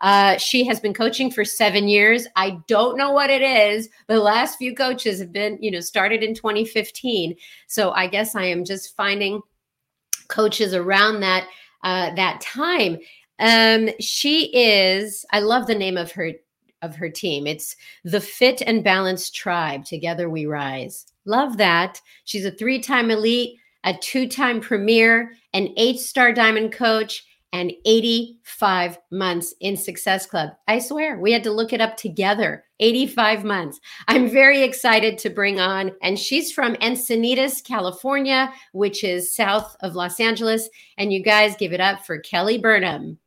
Uh, she has been coaching for seven years. I don't know what it is. The last few coaches have been, you know, started in 2015. So I guess I am just finding coaches around that uh, that time. Um, she is. I love the name of her of her team. It's the Fit and Balanced Tribe. Together we rise. Love that. She's a three-time elite, a two-time premier, an eight-star diamond coach and 85 months in Success Club. I swear, we had to look it up together. 85 months. I'm very excited to bring on, and she's from Encinitas, California, which is south of Los Angeles. And you guys give it up for Kelly Burnham.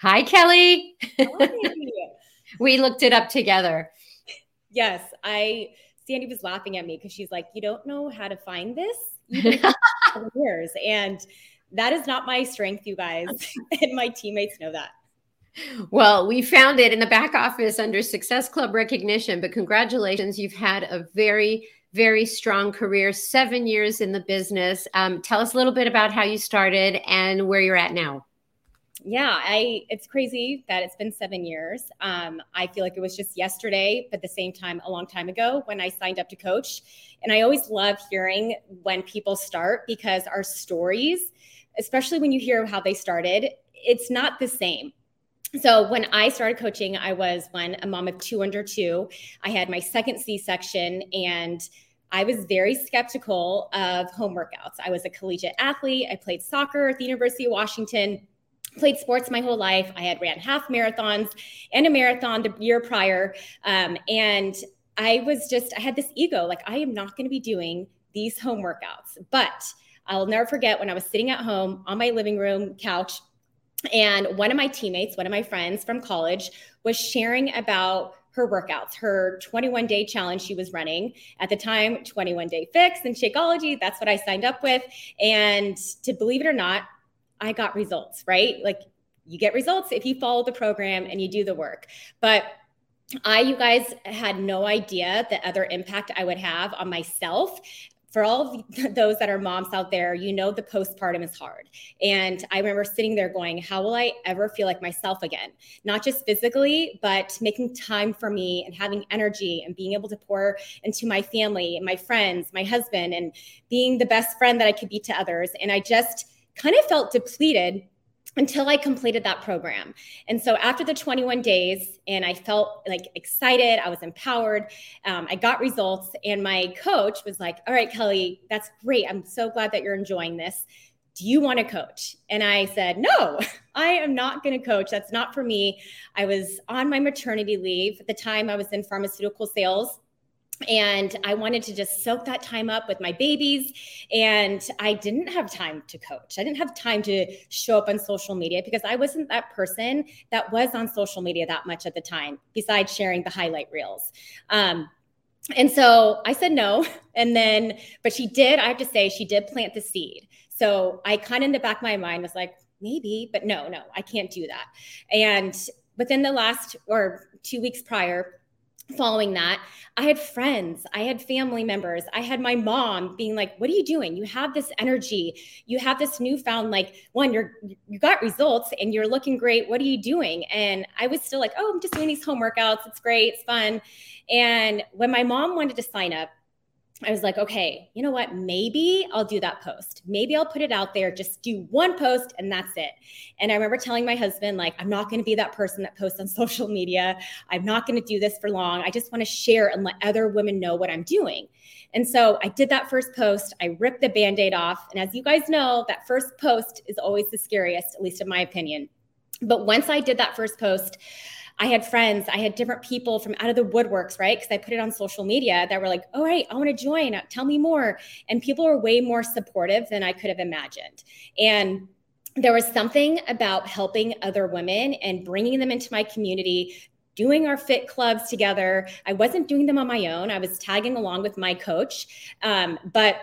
Hi, Kelly. Hi. we looked it up together. Yes, I. Sandy was laughing at me because she's like, "You don't know how to find this." years and that is not my strength, you guys. and my teammates know that. Well, we found it in the back office under Success Club recognition, but congratulations. You've had a very, very strong career, seven years in the business. Um, tell us a little bit about how you started and where you're at now. Yeah, I it's crazy that it's been seven years. Um, I feel like it was just yesterday, but at the same time, a long time ago when I signed up to coach. And I always love hearing when people start because our stories especially when you hear how they started, it's not the same. So when I started coaching, I was one a mom of two under two. I had my second C-section and I was very skeptical of home workouts. I was a collegiate athlete. I played soccer at the University of Washington, played sports my whole life. I had ran half marathons and a marathon the year prior. Um, and I was just, I had this ego like, I am not going to be doing these home workouts. But I'll never forget when I was sitting at home on my living room couch and one of my teammates, one of my friends from college, was sharing about her workouts, her 21 day challenge she was running at the time, 21 day fix and Shakeology. That's what I signed up with. And to believe it or not, I got results, right? Like you get results if you follow the program and you do the work. But I, you guys had no idea the other impact I would have on myself for all of those that are moms out there, you know the postpartum is hard. And I remember sitting there going, how will I ever feel like myself again? Not just physically, but making time for me and having energy and being able to pour into my family and my friends, my husband, and being the best friend that I could be to others. And I just kind of felt depleted until I completed that program. And so after the 21 days, and I felt like excited, I was empowered, um, I got results, and my coach was like, All right, Kelly, that's great. I'm so glad that you're enjoying this. Do you want to coach? And I said, No, I am not going to coach. That's not for me. I was on my maternity leave. At the time, I was in pharmaceutical sales and I wanted to just soak that time up with my babies. And I didn't have time to coach. I didn't have time to show up on social media because I wasn't that person that was on social media that much at the time, besides sharing the highlight reels. Um, and so I said no. And then, but she did, I have to say, she did plant the seed. So I kind of in the back of my mind was like, maybe, but no, no, I can't do that. And within the last or two weeks prior, following that i had friends i had family members i had my mom being like what are you doing? You have this energy. You have this newfound like one you're you got results and you're looking great. What are you doing? And i was still like oh i'm just doing these home workouts. It's great. It's fun. And when my mom wanted to sign up I was like, okay, you know what? Maybe I'll do that post. Maybe I'll put it out there, just do one post and that's it. And I remember telling my husband, like, I'm not going to be that person that posts on social media. I'm not going to do this for long. I just want to share and let other women know what I'm doing. And so I did that first post. I ripped the band aid off. And as you guys know, that first post is always the scariest, at least in my opinion. But once I did that first post, I had friends, I had different people from out of the woodworks, right? Because I put it on social media that were like, all right, I want to join. Tell me more. And people were way more supportive than I could have imagined. And there was something about helping other women and bringing them into my community, doing our fit clubs together. I wasn't doing them on my own, I was tagging along with my coach. Um, but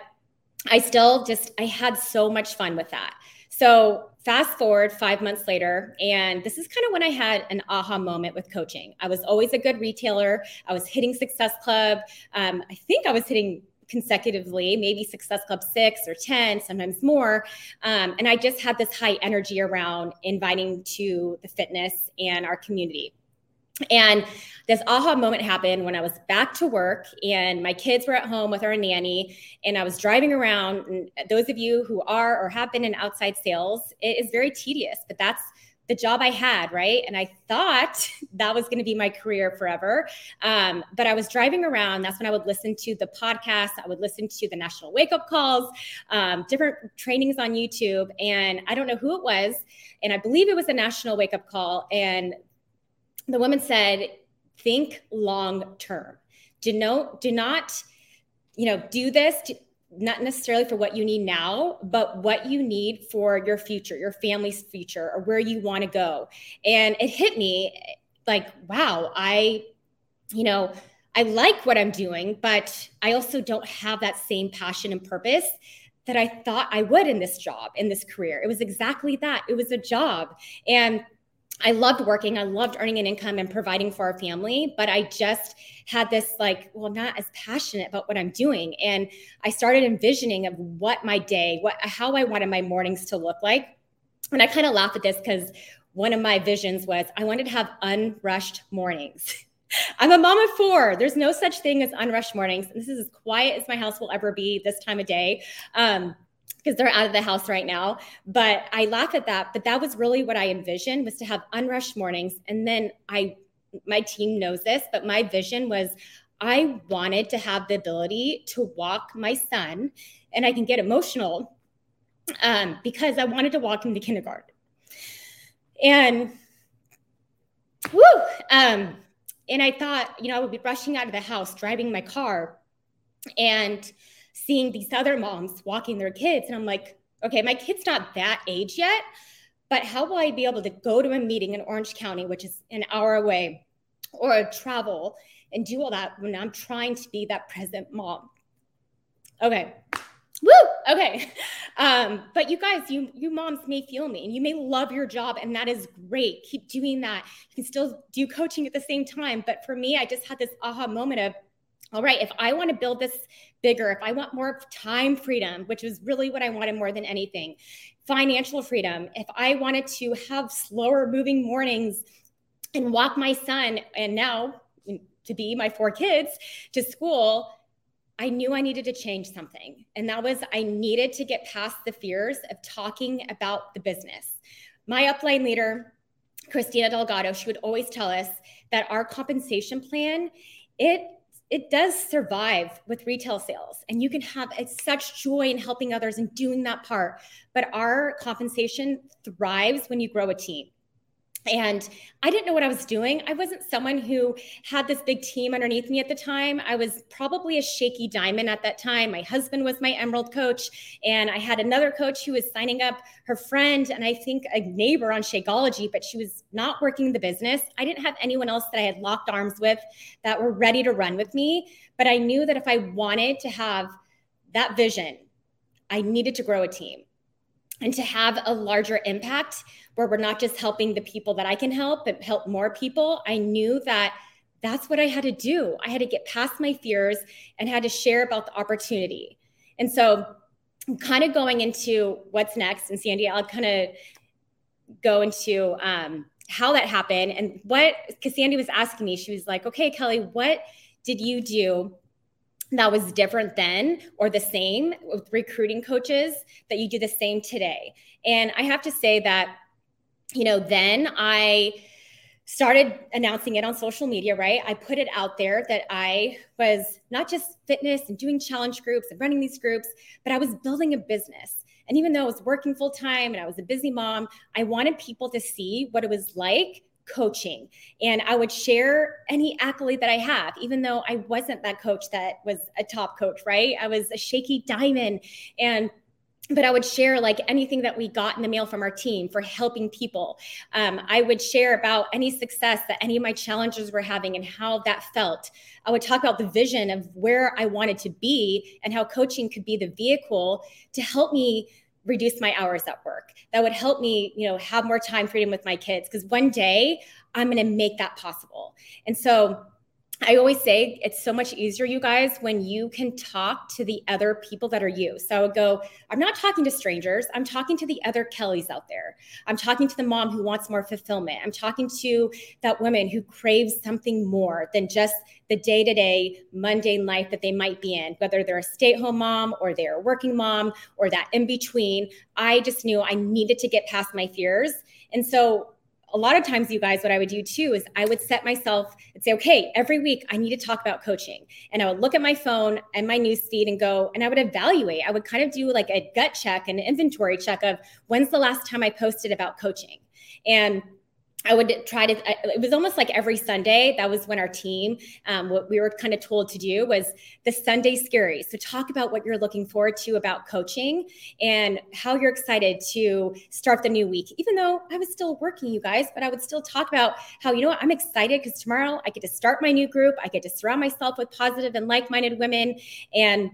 I still just, I had so much fun with that. So fast forward five months later, and this is kind of when I had an aha moment with coaching. I was always a good retailer. I was hitting Success Club. Um, I think I was hitting consecutively, maybe Success Club six or 10, sometimes more. Um, and I just had this high energy around inviting to the fitness and our community. And this aha moment happened when I was back to work and my kids were at home with our nanny and I was driving around. And those of you who are or have been in outside sales, it is very tedious, but that's the job I had, right? And I thought that was going to be my career forever. Um, but I was driving around. That's when I would listen to the podcast. I would listen to the national wake up calls, um, different trainings on YouTube. And I don't know who it was. And I believe it was a national wake up call. And the woman said, think long term. Do, no, do not, you know, do this. To, not necessarily for what you need now, but what you need for your future, your family's future, or where you want to go. And it hit me like, wow, I, you know, I like what I'm doing, but I also don't have that same passion and purpose that I thought I would in this job, in this career. It was exactly that. It was a job. And I loved working. I loved earning an income and providing for our family, but I just had this like, well, not as passionate about what I'm doing. And I started envisioning of what my day, what how I wanted my mornings to look like. And I kind of laugh at this because one of my visions was I wanted to have unrushed mornings. I'm a mom of four. There's no such thing as unrushed mornings. This is as quiet as my house will ever be this time of day. Um, because they're out of the house right now. But I laugh at that. But that was really what I envisioned was to have unrushed mornings. And then I, my team knows this, but my vision was I wanted to have the ability to walk my son, and I can get emotional um, because I wanted to walk him to kindergarten. And whoo, um, and I thought, you know, I would be rushing out of the house, driving my car, and seeing these other moms walking their kids. And I'm like, okay, my kid's not that age yet, but how will I be able to go to a meeting in Orange County, which is an hour away, or travel and do all that when I'm trying to be that present mom? Okay. Woo! Okay. Um, but you guys, you you moms may feel me and you may love your job, and that is great. Keep doing that. You can still do coaching at the same time. But for me, I just had this aha moment of all right, if I want to build this bigger, if I want more time freedom, which was really what I wanted more than anything, financial freedom, if I wanted to have slower moving mornings and walk my son and now to be my four kids to school, I knew I needed to change something. And that was I needed to get past the fears of talking about the business. My upline leader, Christina Delgado, she would always tell us that our compensation plan, it it does survive with retail sales and you can have such joy in helping others and doing that part. But our compensation thrives when you grow a team and I didn't know what I was doing. I wasn't someone who had this big team underneath me at the time. I was probably a shaky diamond at that time. My husband was my emerald coach, and I had another coach who was signing up her friend and I think a neighbor on Shakeology, but she was not working the business. I didn't have anyone else that I had locked arms with that were ready to run with me. But I knew that if I wanted to have that vision, I needed to grow a team and to have a larger impact where we're not just helping the people that I can help, but help more people, I knew that that's what I had to do. I had to get past my fears and had to share about the opportunity. And so I'm kind of going into what's next. And Sandy, I'll kind of go into um, how that happened and what, because Sandy was asking me, she was like, okay, Kelly, what did you do that was different then or the same with recruiting coaches that you do the same today? And I have to say that, you know, then I started announcing it on social media, right? I put it out there that I was not just fitness and doing challenge groups and running these groups, but I was building a business. And even though I was working full time and I was a busy mom, I wanted people to see what it was like coaching. And I would share any accolade that I have, even though I wasn't that coach that was a top coach, right? I was a shaky diamond. And but I would share like anything that we got in the mail from our team for helping people. Um, I would share about any success that any of my challenges were having and how that felt. I would talk about the vision of where I wanted to be and how coaching could be the vehicle to help me reduce my hours at work. That would help me you know have more time freedom with my kids because one day i'm going to make that possible. And so I always say it's so much easier, you guys, when you can talk to the other people that are you. So I would go, I'm not talking to strangers. I'm talking to the other Kellys out there. I'm talking to the mom who wants more fulfillment. I'm talking to that woman who craves something more than just the day to day mundane life that they might be in, whether they're a stay at home mom or they're a working mom or that in between. I just knew I needed to get past my fears. And so a lot of times, you guys, what I would do too is I would set myself and say, okay, every week I need to talk about coaching. And I would look at my phone and my news feed and go, and I would evaluate. I would kind of do like a gut check, an inventory check of when's the last time I posted about coaching. And I would try to, it was almost like every Sunday. That was when our team, um, what we were kind of told to do was the Sunday scary. So talk about what you're looking forward to about coaching and how you're excited to start the new week. Even though I was still working, you guys, but I would still talk about how, you know what, I'm excited because tomorrow I get to start my new group. I get to surround myself with positive and like minded women. And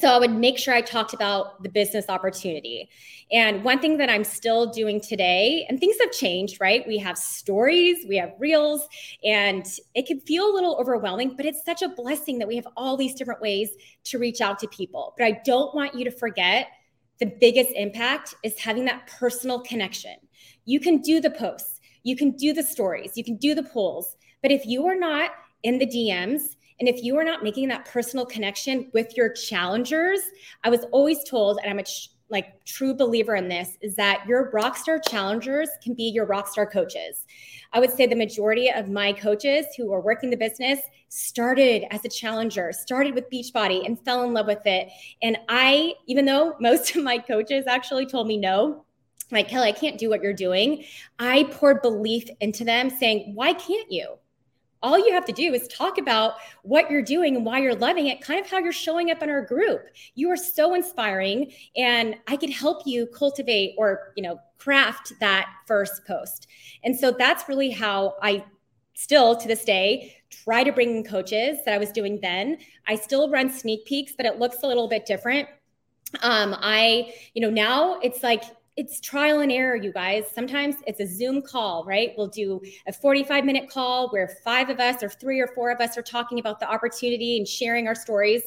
so I would make sure I talked about the business opportunity. And one thing that I'm still doing today, and things have changed, right? We have stories, we have reels, and it can feel a little overwhelming, but it's such a blessing that we have all these different ways to reach out to people. But I don't want you to forget the biggest impact is having that personal connection. You can do the posts, you can do the stories, you can do the polls, but if you are not in the DMs, and if you are not making that personal connection with your challengers, I was always told, and I'm a like true believer in this, is that your rockstar challengers can be your rockstar coaches. I would say the majority of my coaches who are working the business started as a challenger, started with Beachbody and fell in love with it. And I, even though most of my coaches actually told me no, like, Kelly, I can't do what you're doing. I poured belief into them saying, why can't you? All you have to do is talk about what you're doing and why you're loving it, kind of how you're showing up in our group. You are so inspiring and I could help you cultivate or, you know, craft that first post. And so that's really how I still to this day try to bring in coaches that I was doing then. I still run sneak peeks, but it looks a little bit different. Um, I, you know, now it's like it's trial and error, you guys. Sometimes it's a Zoom call, right? We'll do a 45 minute call where five of us or three or four of us are talking about the opportunity and sharing our stories.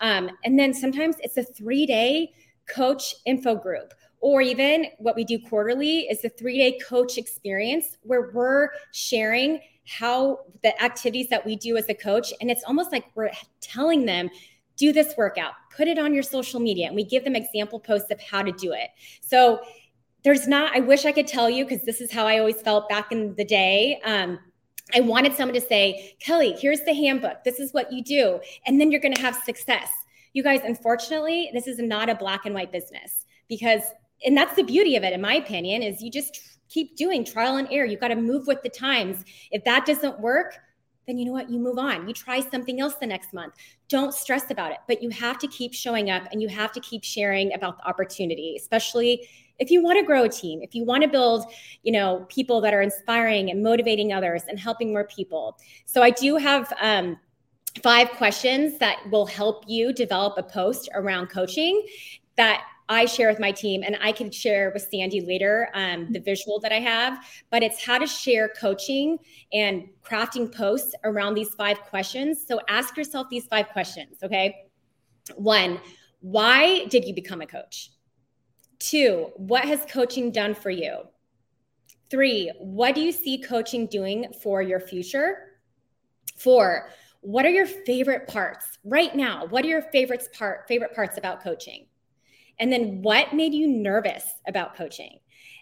Um, and then sometimes it's a three day coach info group. Or even what we do quarterly is the three day coach experience where we're sharing how the activities that we do as a coach. And it's almost like we're telling them do this workout, put it on your social media, and we give them example posts of how to do it. So there's not, I wish I could tell you because this is how I always felt back in the day. Um, I wanted someone to say, Kelly, here's the handbook. This is what you do. And then you're going to have success. You guys, unfortunately, this is not a black and white business because, and that's the beauty of it, in my opinion, is you just keep doing trial and error. You've got to move with the times. If that doesn't work, then you know what? You move on. You try something else the next month. Don't stress about it, but you have to keep showing up and you have to keep sharing about the opportunity, especially if you want to grow a team, if you want to build, you know, people that are inspiring and motivating others and helping more people. So I do have um, five questions that will help you develop a post around coaching that I share with my team, and I can share with Sandy later um, the visual that I have. But it's how to share coaching and crafting posts around these five questions. So ask yourself these five questions, okay? One, why did you become a coach? Two, what has coaching done for you? Three, what do you see coaching doing for your future? Four, what are your favorite parts right now? What are your favorites part favorite parts about coaching? And then what made you nervous about coaching?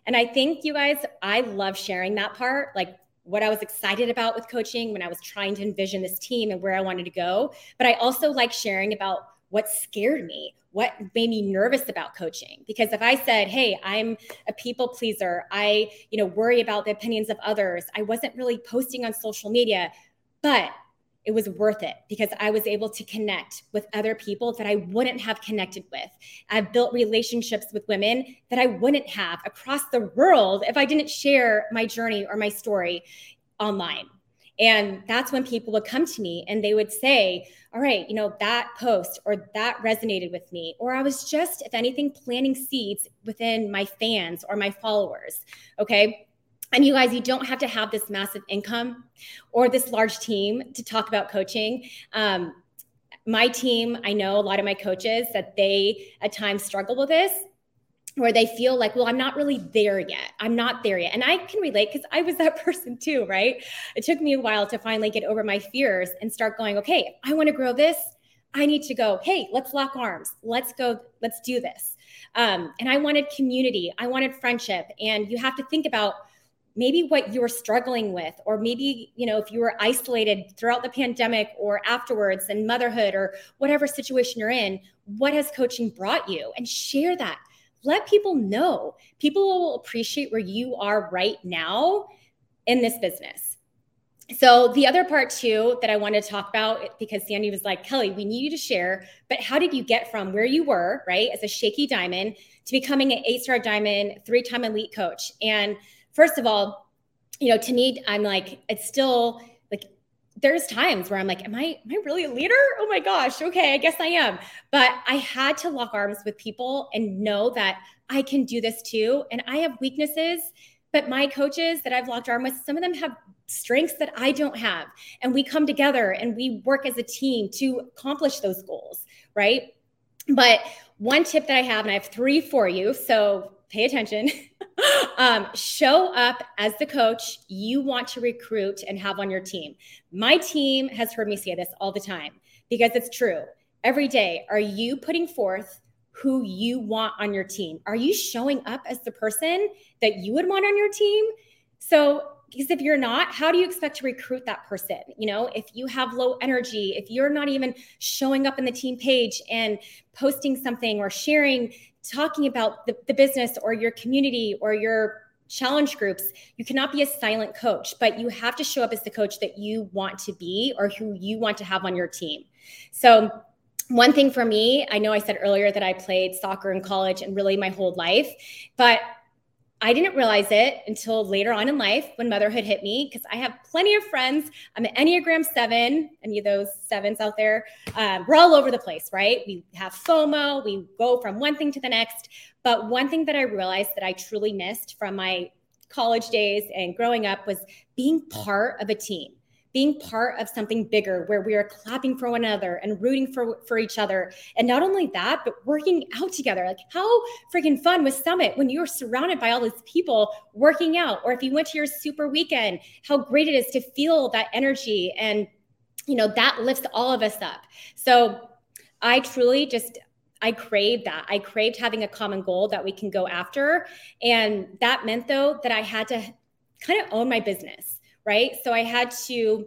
And I think you guys, I love sharing that part, like what I was excited about with coaching when I was trying to envision this team and where I wanted to go. But I also like sharing about what scared me, what made me nervous about coaching. Because if I said, "Hey, I'm a people pleaser. I, you know, worry about the opinions of others. I wasn't really posting on social media, but it was worth it because I was able to connect with other people that I wouldn't have connected with. I've built relationships with women that I wouldn't have across the world if I didn't share my journey or my story online. And that's when people would come to me and they would say, All right, you know, that post or that resonated with me. Or I was just, if anything, planting seeds within my fans or my followers. Okay. And you guys, you don't have to have this massive income or this large team to talk about coaching. Um, my team, I know a lot of my coaches that they at times struggle with this where they feel like, well, I'm not really there yet. I'm not there yet. And I can relate because I was that person too, right? It took me a while to finally get over my fears and start going, okay, I want to grow this. I need to go, hey, let's lock arms. Let's go, let's do this. Um, and I wanted community, I wanted friendship. And you have to think about maybe what you're struggling with or maybe you know if you were isolated throughout the pandemic or afterwards and motherhood or whatever situation you're in what has coaching brought you? And share that. Let people know. People will appreciate where you are right now in this business. So the other part too that i want to talk about because sandy was like kelly we need you to share but how did you get from where you were right as a shaky diamond to becoming an eight star diamond three time elite coach? And first of all, you know, to me, I'm like, it's still like there's times where I'm like, am I am I really a leader? Oh my gosh, okay, I guess I am. But I had to lock arms with people and know that I can do this too. And I have weaknesses, but my coaches that I've locked arms with, some of them have strengths that I don't have. And we come together and we work as a team to accomplish those goals, right? But one tip that I have, and I have three for you. So pay attention. um, show up as the coach you want to recruit and have on your team. My team has heard me say this all the time because it's true. Every day, are you putting forth who you want on your team? Are you showing up as the person that you would want on your team? So, because if you're not, how do you expect to recruit that person? You know, if you have low energy, if you're not even showing up in the team page and posting something or sharing talking about the, the business or your community or your challenge groups, you cannot be a silent coach, but you have to show up as the coach that you want to be or who you want to have on your team. So, one thing for me, I know I said earlier that I played soccer in college and really my whole life, but I didn't realize it until later on in life when motherhood hit me because I have plenty of friends. I'm an Enneagram 7, any of those sevens out there. Um, we're all over the place, right? We have FOMO, we go from one thing to the next. But one thing that I realized that I truly missed from my college days and growing up was being part of a team being part of something bigger where we are clapping for one another and rooting for, for each other. And not only that, but working out together. Like, how freaking fun was Summit when you were surrounded by all these people working out? Or if you went to your super weekend, how great it is to feel that energy. And, you know, that lifts all of us up. So I truly just, I craved that. I craved having a common goal that we can go after. And that meant, though, that I had to kind of own my business right? So I had to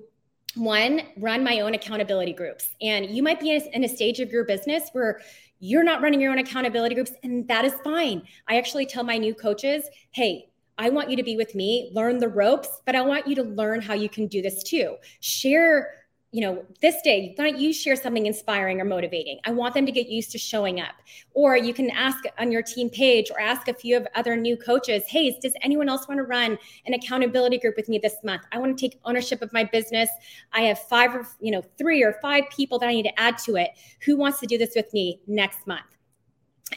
one run my own accountability groups. And you might be in a stage of your business where you're not running your own accountability groups and that is fine. I actually tell my new coaches hey i want you to be with me. Learn the ropes but i want you to learn how you can do this too. Share you know, this day, why don't you share something inspiring or motivating? I want them to get used to showing up. Or you can ask on your team page or ask a few of other new coaches, hey, does anyone else want to run an accountability group with me this month? I want to take ownership of my business. I have five or, you know, three or five people that I need to add to it. Who wants to do this with me next month?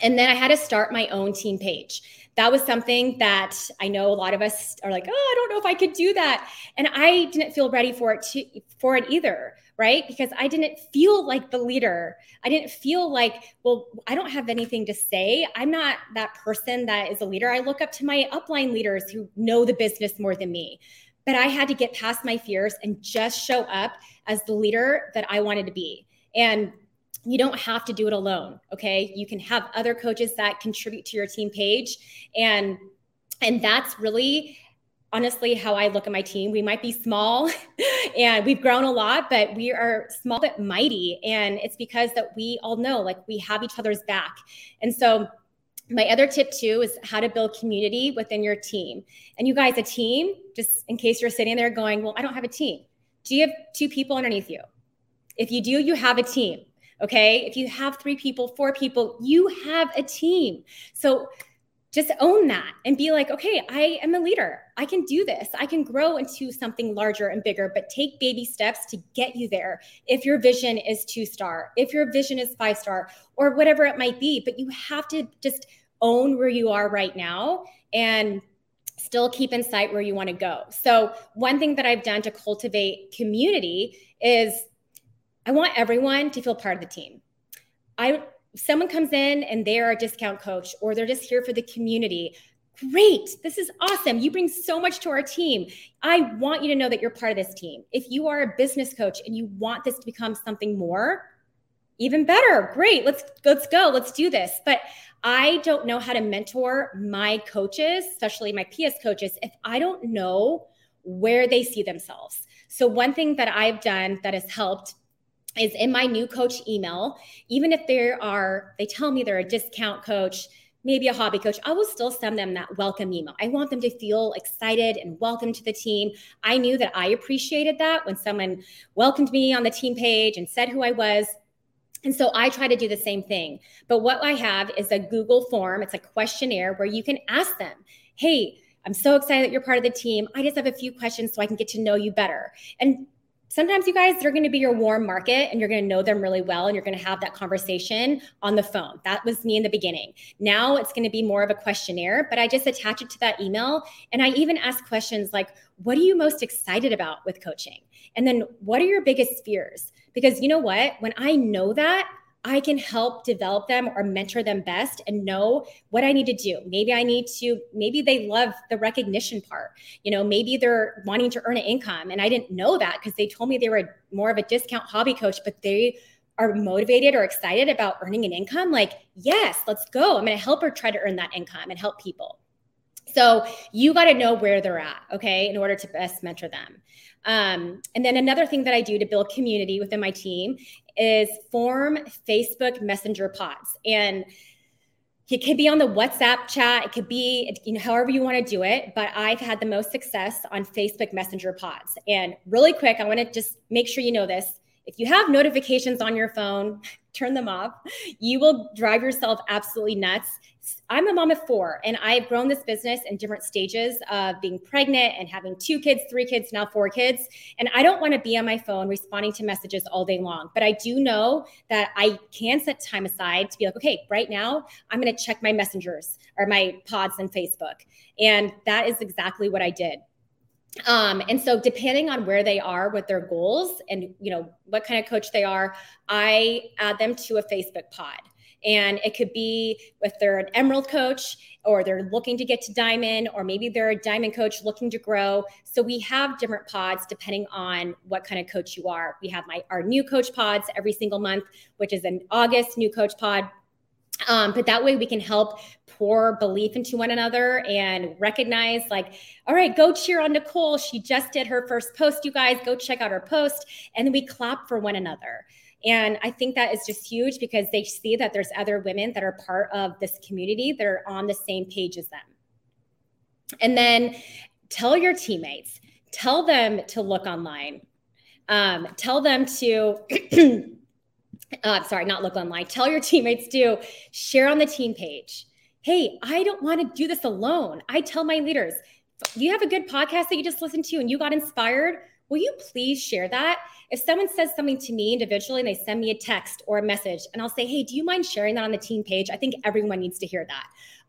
And then I had to start my own team page that was something that I know a lot of us are like, oh, I don't know if I could do that. And I didn't feel ready for it to, for it either, right? Because I didn't feel like the leader. I didn't feel like, well, I don't have anything to say. I'm not that person that is a leader. I look up to my upline leaders who know the business more than me. But I had to get past my fears and just show up as the leader that I wanted to be. And you don't have to do it alone okay? You can have other coaches that contribute to your team page and and that's really honestly how i look at my team. We might be small and we've grown a lot but we are small but mighty and it's because that we all know like we have each other's back. And so my other tip too is how to build community within your team. And you guys a team just in case you're sitting there going well i don't have a team. Do you have two people underneath you? If you do you have a team Okay. If you have three people, four people, you have a team. So just own that and be like, okay, I am a leader. I can do this. I can grow into something larger and bigger, but take baby steps to get you there. If your vision is two star, if your vision is five star, or whatever it might be, but you have to just own where you are right now and still keep in sight where you want to go. So, one thing that I've done to cultivate community is I want everyone to feel part of the team. I someone comes in and they're a discount coach or they're just here for the community. Great. This is awesome. You bring so much to our team. I want you to know that you're part of this team. If you are a business coach and you want this to become something more, even better. Great. Let's let's go. Let's do this. But I don't know how to mentor my coaches, especially my PS coaches, if I don't know where they see themselves. So, one thing that I've done that has helped is in my new coach email, even if they are, they tell me they're a discount coach, maybe a hobby coach, I will still send them that welcome email. I want them to feel excited and welcome to the team. I knew that I appreciated that when someone welcomed me on the team page and said who I was. And so I try to do the same thing. But what I have is a Google form, it's a questionnaire where you can ask them, hey, I'm so excited that you're part of the team. I just have a few questions so I can get to know you better. And sometimes you guys they're going to be your warm market and you're going to know them really well and you're going to have that conversation on the phone. That was me in the beginning. Now it's going to be more of a questionnaire but i just attach it to that email and i even ask questions like what are you most excited about with coaching? And then what are your biggest fears? Because you know what? When I know that, I can help develop them or mentor them best and know what I need to do. Maybe I need to, maybe they love the recognition part. You know, maybe they're wanting to earn an income. And I didn't know that because they told me they were more of a discount hobby coach, but they are motivated or excited about earning an income. Like, yes, let's go. I'm going to help her try to earn that income and help people. So you got to know where they're at, okay, in order to best mentor them. Um, and then another thing that I do to build community within my team is form Facebook Messenger pods. And it could be on the WhatsApp chat, it could be you know however you want to do it, but I've had the most success on Facebook Messenger pods. And really quick, I want to just make sure you know this. If you have notifications on your phone, turn them off. You will drive yourself absolutely nuts I'm a mom of four, and I've grown this business in different stages of being pregnant and having two kids, three kids, now four kids. And I don't want to be on my phone responding to messages all day long. But I do know that I can set time aside to be like, okay, right now, I'm going to check my messengers or my pods on Facebook. And that is exactly what I did. Um, and so depending on where they are with their goals and you know what kind of coach they are, I add them to a Facebook pod. And it could be if they're an emerald coach or they're looking to get to diamond, or maybe they're a diamond coach looking to grow. So we have different pods depending on what kind of coach you are. We have my our new coach pods every single month, which is an August new coach pod. Um, but that way we can help pour belief into one another and recognize like all right go cheer on nicole she just did her first post you guys go check out her post and then we clap for one another and I think that is just huge because they see that there's other women that are part of this community that are on the same page as them. And then tell your teammates, tell them to look online. Um, tell them to, uh, sorry, not look online. Tell your teammates to share on the team page. Hey, I don't want to do this alone. I tell my leaders, you have a good podcast that you just listened to and you got inspired? Will you please share that? If someone says something to me individually and they send me a text or a message, and I'll say, hey, do you mind sharing that on the team page? I think everyone needs to hear that.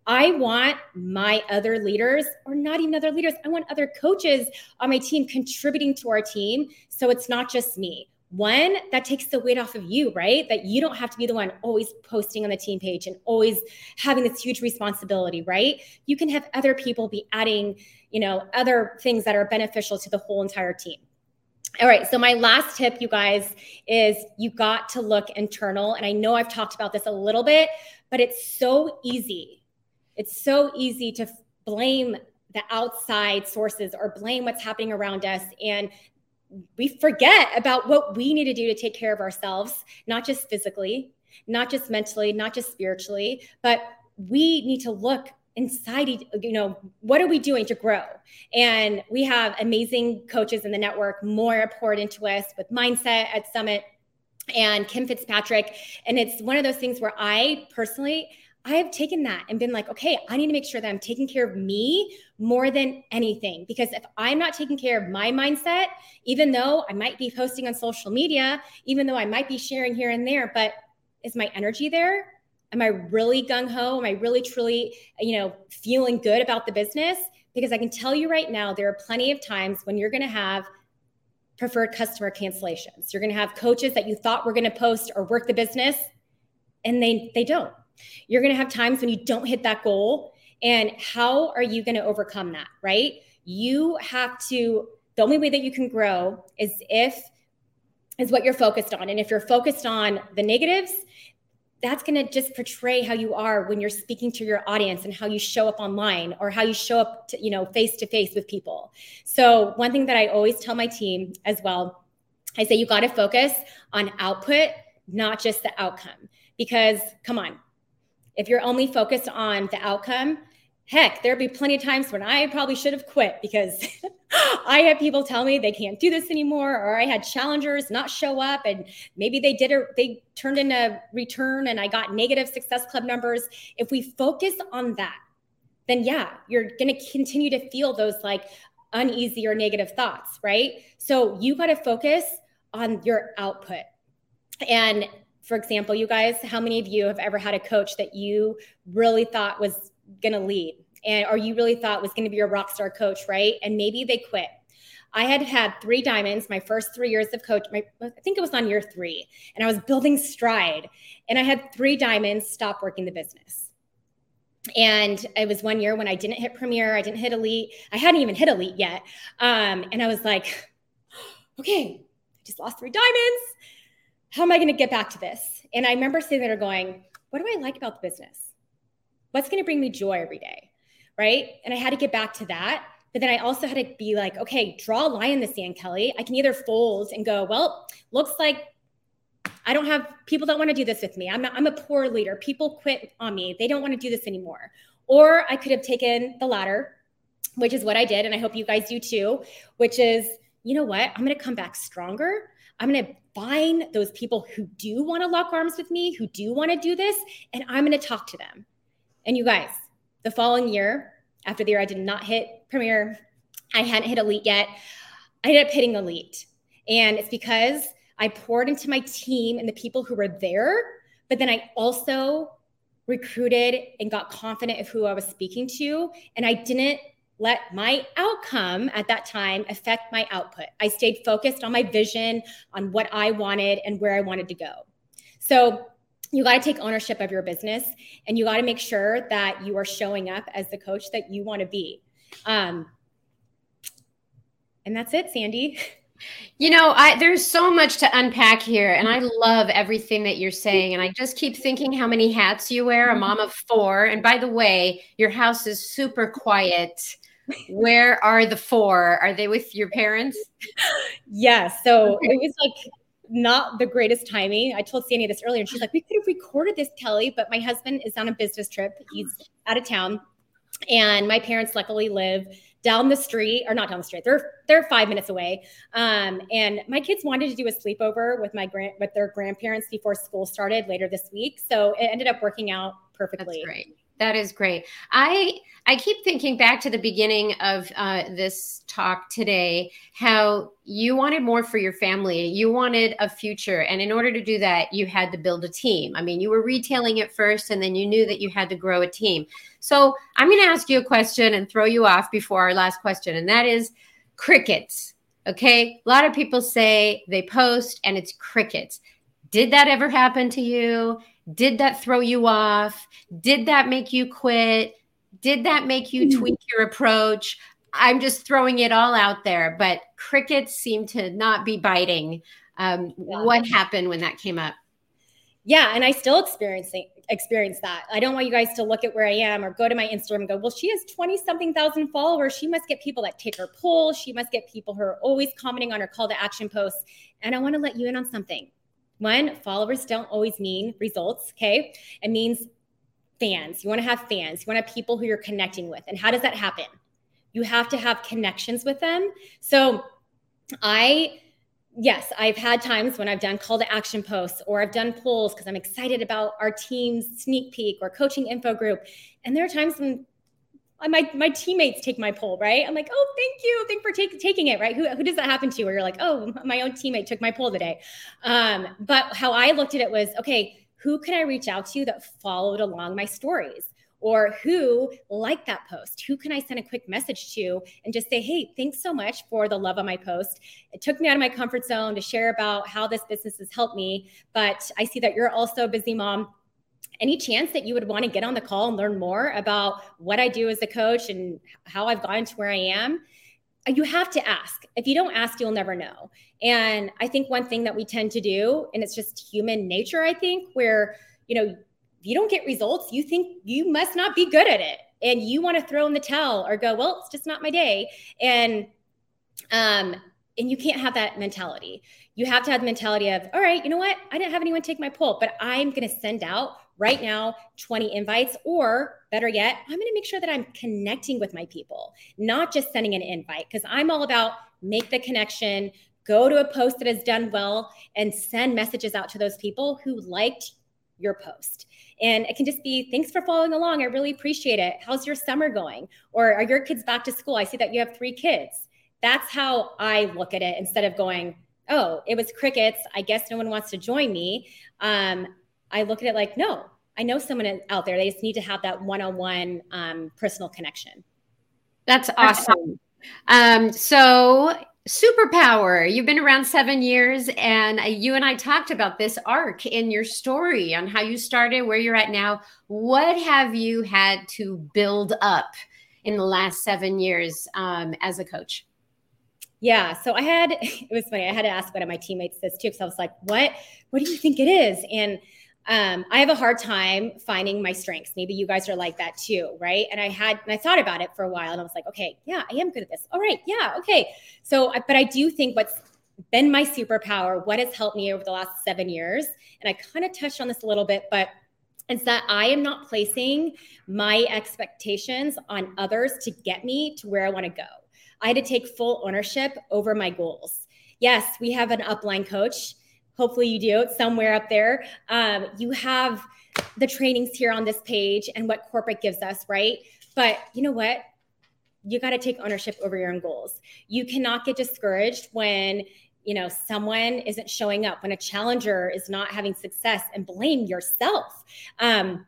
I want my other leaders, or not even other leaders, I want other coaches on my team contributing to our team. So it's not just me. One, that takes the weight off of you, right? That you don't have to be the one always posting on the team page and always having this huge responsibility, right? You can have other people be adding, you know, other things that are beneficial to the whole entire team. All right. So, my last tip, you guys, is you got to look internal. And I know I've talked about this a little bit, but it's so easy. It's so easy to blame the outside sources or blame what's happening around us. And we forget about what we need to do to take care of ourselves, not just physically, not just mentally, not just spiritually, but we need to look inside you know what are we doing to grow? And we have amazing coaches in the network more poured into us with mindset at summit and kim fitzpatrick. And it's one of those things where i personally i have taken that and been like okay i need to make sure that i'm taking care of me more than anything because if i'm not taking care of my mindset even though i might be posting on social media even though i might be sharing here and there but is my energy there Am I really gung ho? Am I really truly, you know, feeling good about the business? Because I can tell you right now, there are plenty of times when you're going to have preferred customer cancellations. You're going to have coaches that you thought were going to post or work the business and they they don't. You're going to have times when you don't hit that goal and how are you going to overcome that, right? You have to the only way that you can grow is if is what you're focused on. And if you're focused on the negatives, that's going to just portray how you are when you're speaking to your audience and how you show up online or how you show up to, you know face to face with people so one thing that i always tell my team as well i say you got to focus on output not just the outcome because come on if you're only focused on the outcome heck there'd be plenty of times when i probably should have quit because I had people tell me they can't do this anymore, or I had challengers not show up, and maybe they did a they turned in a return, and I got negative Success Club numbers. If we focus on that, then yeah, you're to continue to feel those like uneasy or negative thoughts, right? So you got to focus on your output. And for example, you guys, how many of you have ever had a coach that you really thought was going to lead? and or you really thought was going to be your rock star coach, right? And maybe they quit. I had had three diamonds my first three years of coach. My, I think it was on year three, and I was building stride. And I had three diamonds stop working the business. And it was one year when I didn't hit Premier, I didn't hit Elite, I hadn't even hit Elite yet. Um, and I was like, okay, I just lost three diamonds. How am I going to get back to this? And I remember sitting there going, what do I like about the business? What's going to bring me joy every day? right? And I had to get back to that. But then I also had to be like, okay, draw a line in the sand, Kelly. I can either fold and go, well, looks like I don't have people that want to do this with me. I'm not, I'm a poor leader. People quit on me. They don't want to do this anymore. Or I could have taken the latter, which is what I did. And I hope you guys do too, which is, you know what? I'm going to come back stronger. I'm going to find those people who do want to lock arms with me, who do want to do this, and I'm going to talk to them. And you guys, the following year, after the year I did not hit Premier, I hadn't hit Elite yet. I ended up hitting Elite. And it's because I poured into my team and the people who were there, but then I also recruited and got confident of who I was speaking to. And I didn't let my outcome at that time affect my output. I stayed focused on my vision, on what I wanted and where I wanted to go. So you got to take ownership of your business and you got to make sure that you are showing up as the coach that you want to be. Um, and that's it, Sandy. You know, I there's so much to unpack here, and I love everything that you're saying. And I just keep thinking how many hats you wear, a mom of four. And by the way, your house is super quiet. Where are the four? Are they with your parents? Yes. So it was like not the greatest timing. I told Sandy this earlier, and she's like, "We could have recorded this, Kelly, but my husband is on a business trip. He's out of town, and my parents luckily live down the street, or not down the street. They're they're five minutes away. Um, and my kids wanted to do a sleepover with my grand with their grandparents before school started later this week, so it ended up working out perfectly. That's great. That is great. I I keep thinking back to the beginning of uh, this talk today, how you wanted more for your family. You wanted a future, and in order to do that, you had to build a team. I mean, you were retailing it first, and then you knew that you had to grow a team. So I'm going to ask you a question and throw you off before our last question, and that is crickets. Okay, a lot of people say they post and it's crickets. Did that ever happen to you? Did that throw you off? Did that make you quit? Did that make you hmm. tweak your approach? I'm just throwing it all out there, but crickets seem to not be biting. Um, yeah. What happened when that came up? Yeah, and I still experiencing experience that. I don't want you guys to look at where I am or go to my Instagram and go, well, she has 20 something thousand followers. She must get people that take her poll. She must get people who are always commenting on her call to action posts. And I want to let you in on something. One, followers don't always mean results. Okay. It means fans. You want to have fans. You want to have people who you're connecting with. And how does that happen? You have to have connections with them. So I, yes, I've had times when I've done call to action posts or I've done polls because I'm excited about our team's sneak peek or coaching info group. And there are times when my my teammates take my poll, right? I'm like, oh, thank you, thank for take, taking it, right? Who, who does that happen to? Where you're like, oh, my own teammate took my poll today. Um, but how I looked at it was, okay, who can I reach out to that followed along my stories? or who liked that post? Who can I send a quick message to and just say, hey, thanks so much for the love of my post. It took me out of my comfort zone to share about how this business has helped me. But I see that you're also a busy mom any chance that you would want to get on the call and learn more about what I do as a coach and how I've gotten to where I am? You have to ask. If you don't ask, you'll never know. And I think one thing that we tend to do, and it's just human nature, I think, where, you know, if you don't get results, you think you must not be good at it. And you want to throw in the towel or go, well, it's just not my day. And um, and you can't have that mentality. You have to have the mentality of, all right, you know what? I didn't have anyone take my poll, but I'm going to send out right now 20 invites, or better yet, I'm going to make sure that I'm connecting with my people, not just sending an invite, because I'm all about make the connection, go to a post that has done well, and send messages out to those people who liked your post. And it can just be, thanks for following along. I really appreciate it. How's your summer going? Or are your kids back to school? I see that you have three kids. That's how I look at it instead of going, oh, it was crickets. I guess no one wants to join me. Um, I look at it like, no, I know someone out there. They just need to have that one-on-one um, personal connection. That's awesome. Um, so superpower you've been around seven years and you and i talked about this arc in your story on how you started where you're at now what have you had to build up in the last seven years um, as a coach yeah. So I had, it was funny. I had to ask one of my teammates this too, because I was like, what, what do you think it is? And um, I have a hard time finding my strengths. Maybe you guys are like that too, right? And I had, and I thought about it for a while and I was like, okay, yeah, I am good at this. All right. Yeah. Okay. So, but I do think what's been my superpower, what has helped me over the last seven years, and I kind of touched on this a little bit, but it's that I am not placing my expectations on others to get me to where I want to go. I had to take full ownership over my goals. Yes, we have an upline coach. Hopefully, you do. It's somewhere up there. Um, you have the trainings here on this page and what corporate gives us, right? But you know what? You got to take ownership over your own goals. You cannot get discouraged when you know someone isn't showing up when a challenger is not having success and blame yourself um,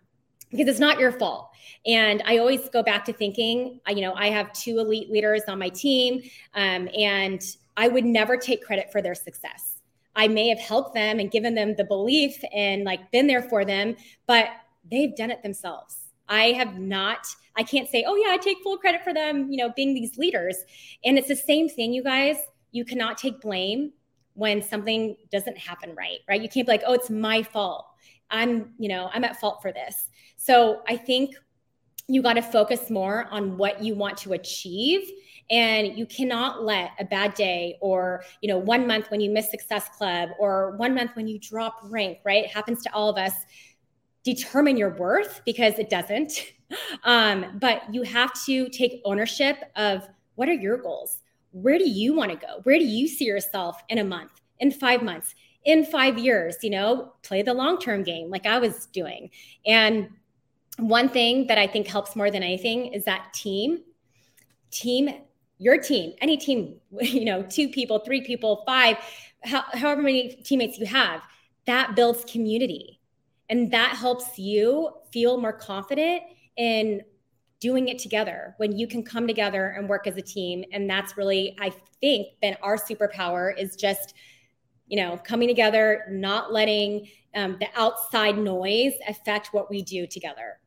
because it's not your fault. And I always go back to thinking, you know, I have two elite leaders on my team, um, and I would never take credit for their success. I may have helped them and given them the belief and like been there for them, but they've done it themselves. I have not, I can't say, oh, yeah, I take full credit for them, you know, being these leaders. And it's the same thing, you guys. You cannot take blame when something doesn't happen right, right? You can't be like, oh, it's my fault. I'm, you know, I'm at fault for this. So I think you got to focus more on what you want to achieve and you cannot let a bad day or you know one month when you miss success club or one month when you drop rank right? It happens to all of us. Determine your worth because it doesn't. Um, but you have to take ownership of what are your goals? Where do you want to go? Where do you see yourself in a month in five months in five years? You know play the long term game like i was doing. And one thing that I think helps more than anything is that team, team, your team, any team, you know, two people, three people, five, how, however many teammates you have, that builds community. And that helps you feel more confident in doing it together when you can come together and work as a team. And that's really, I think, then our superpower is just, you know, coming together, not letting um, the outside noise affect what we do together.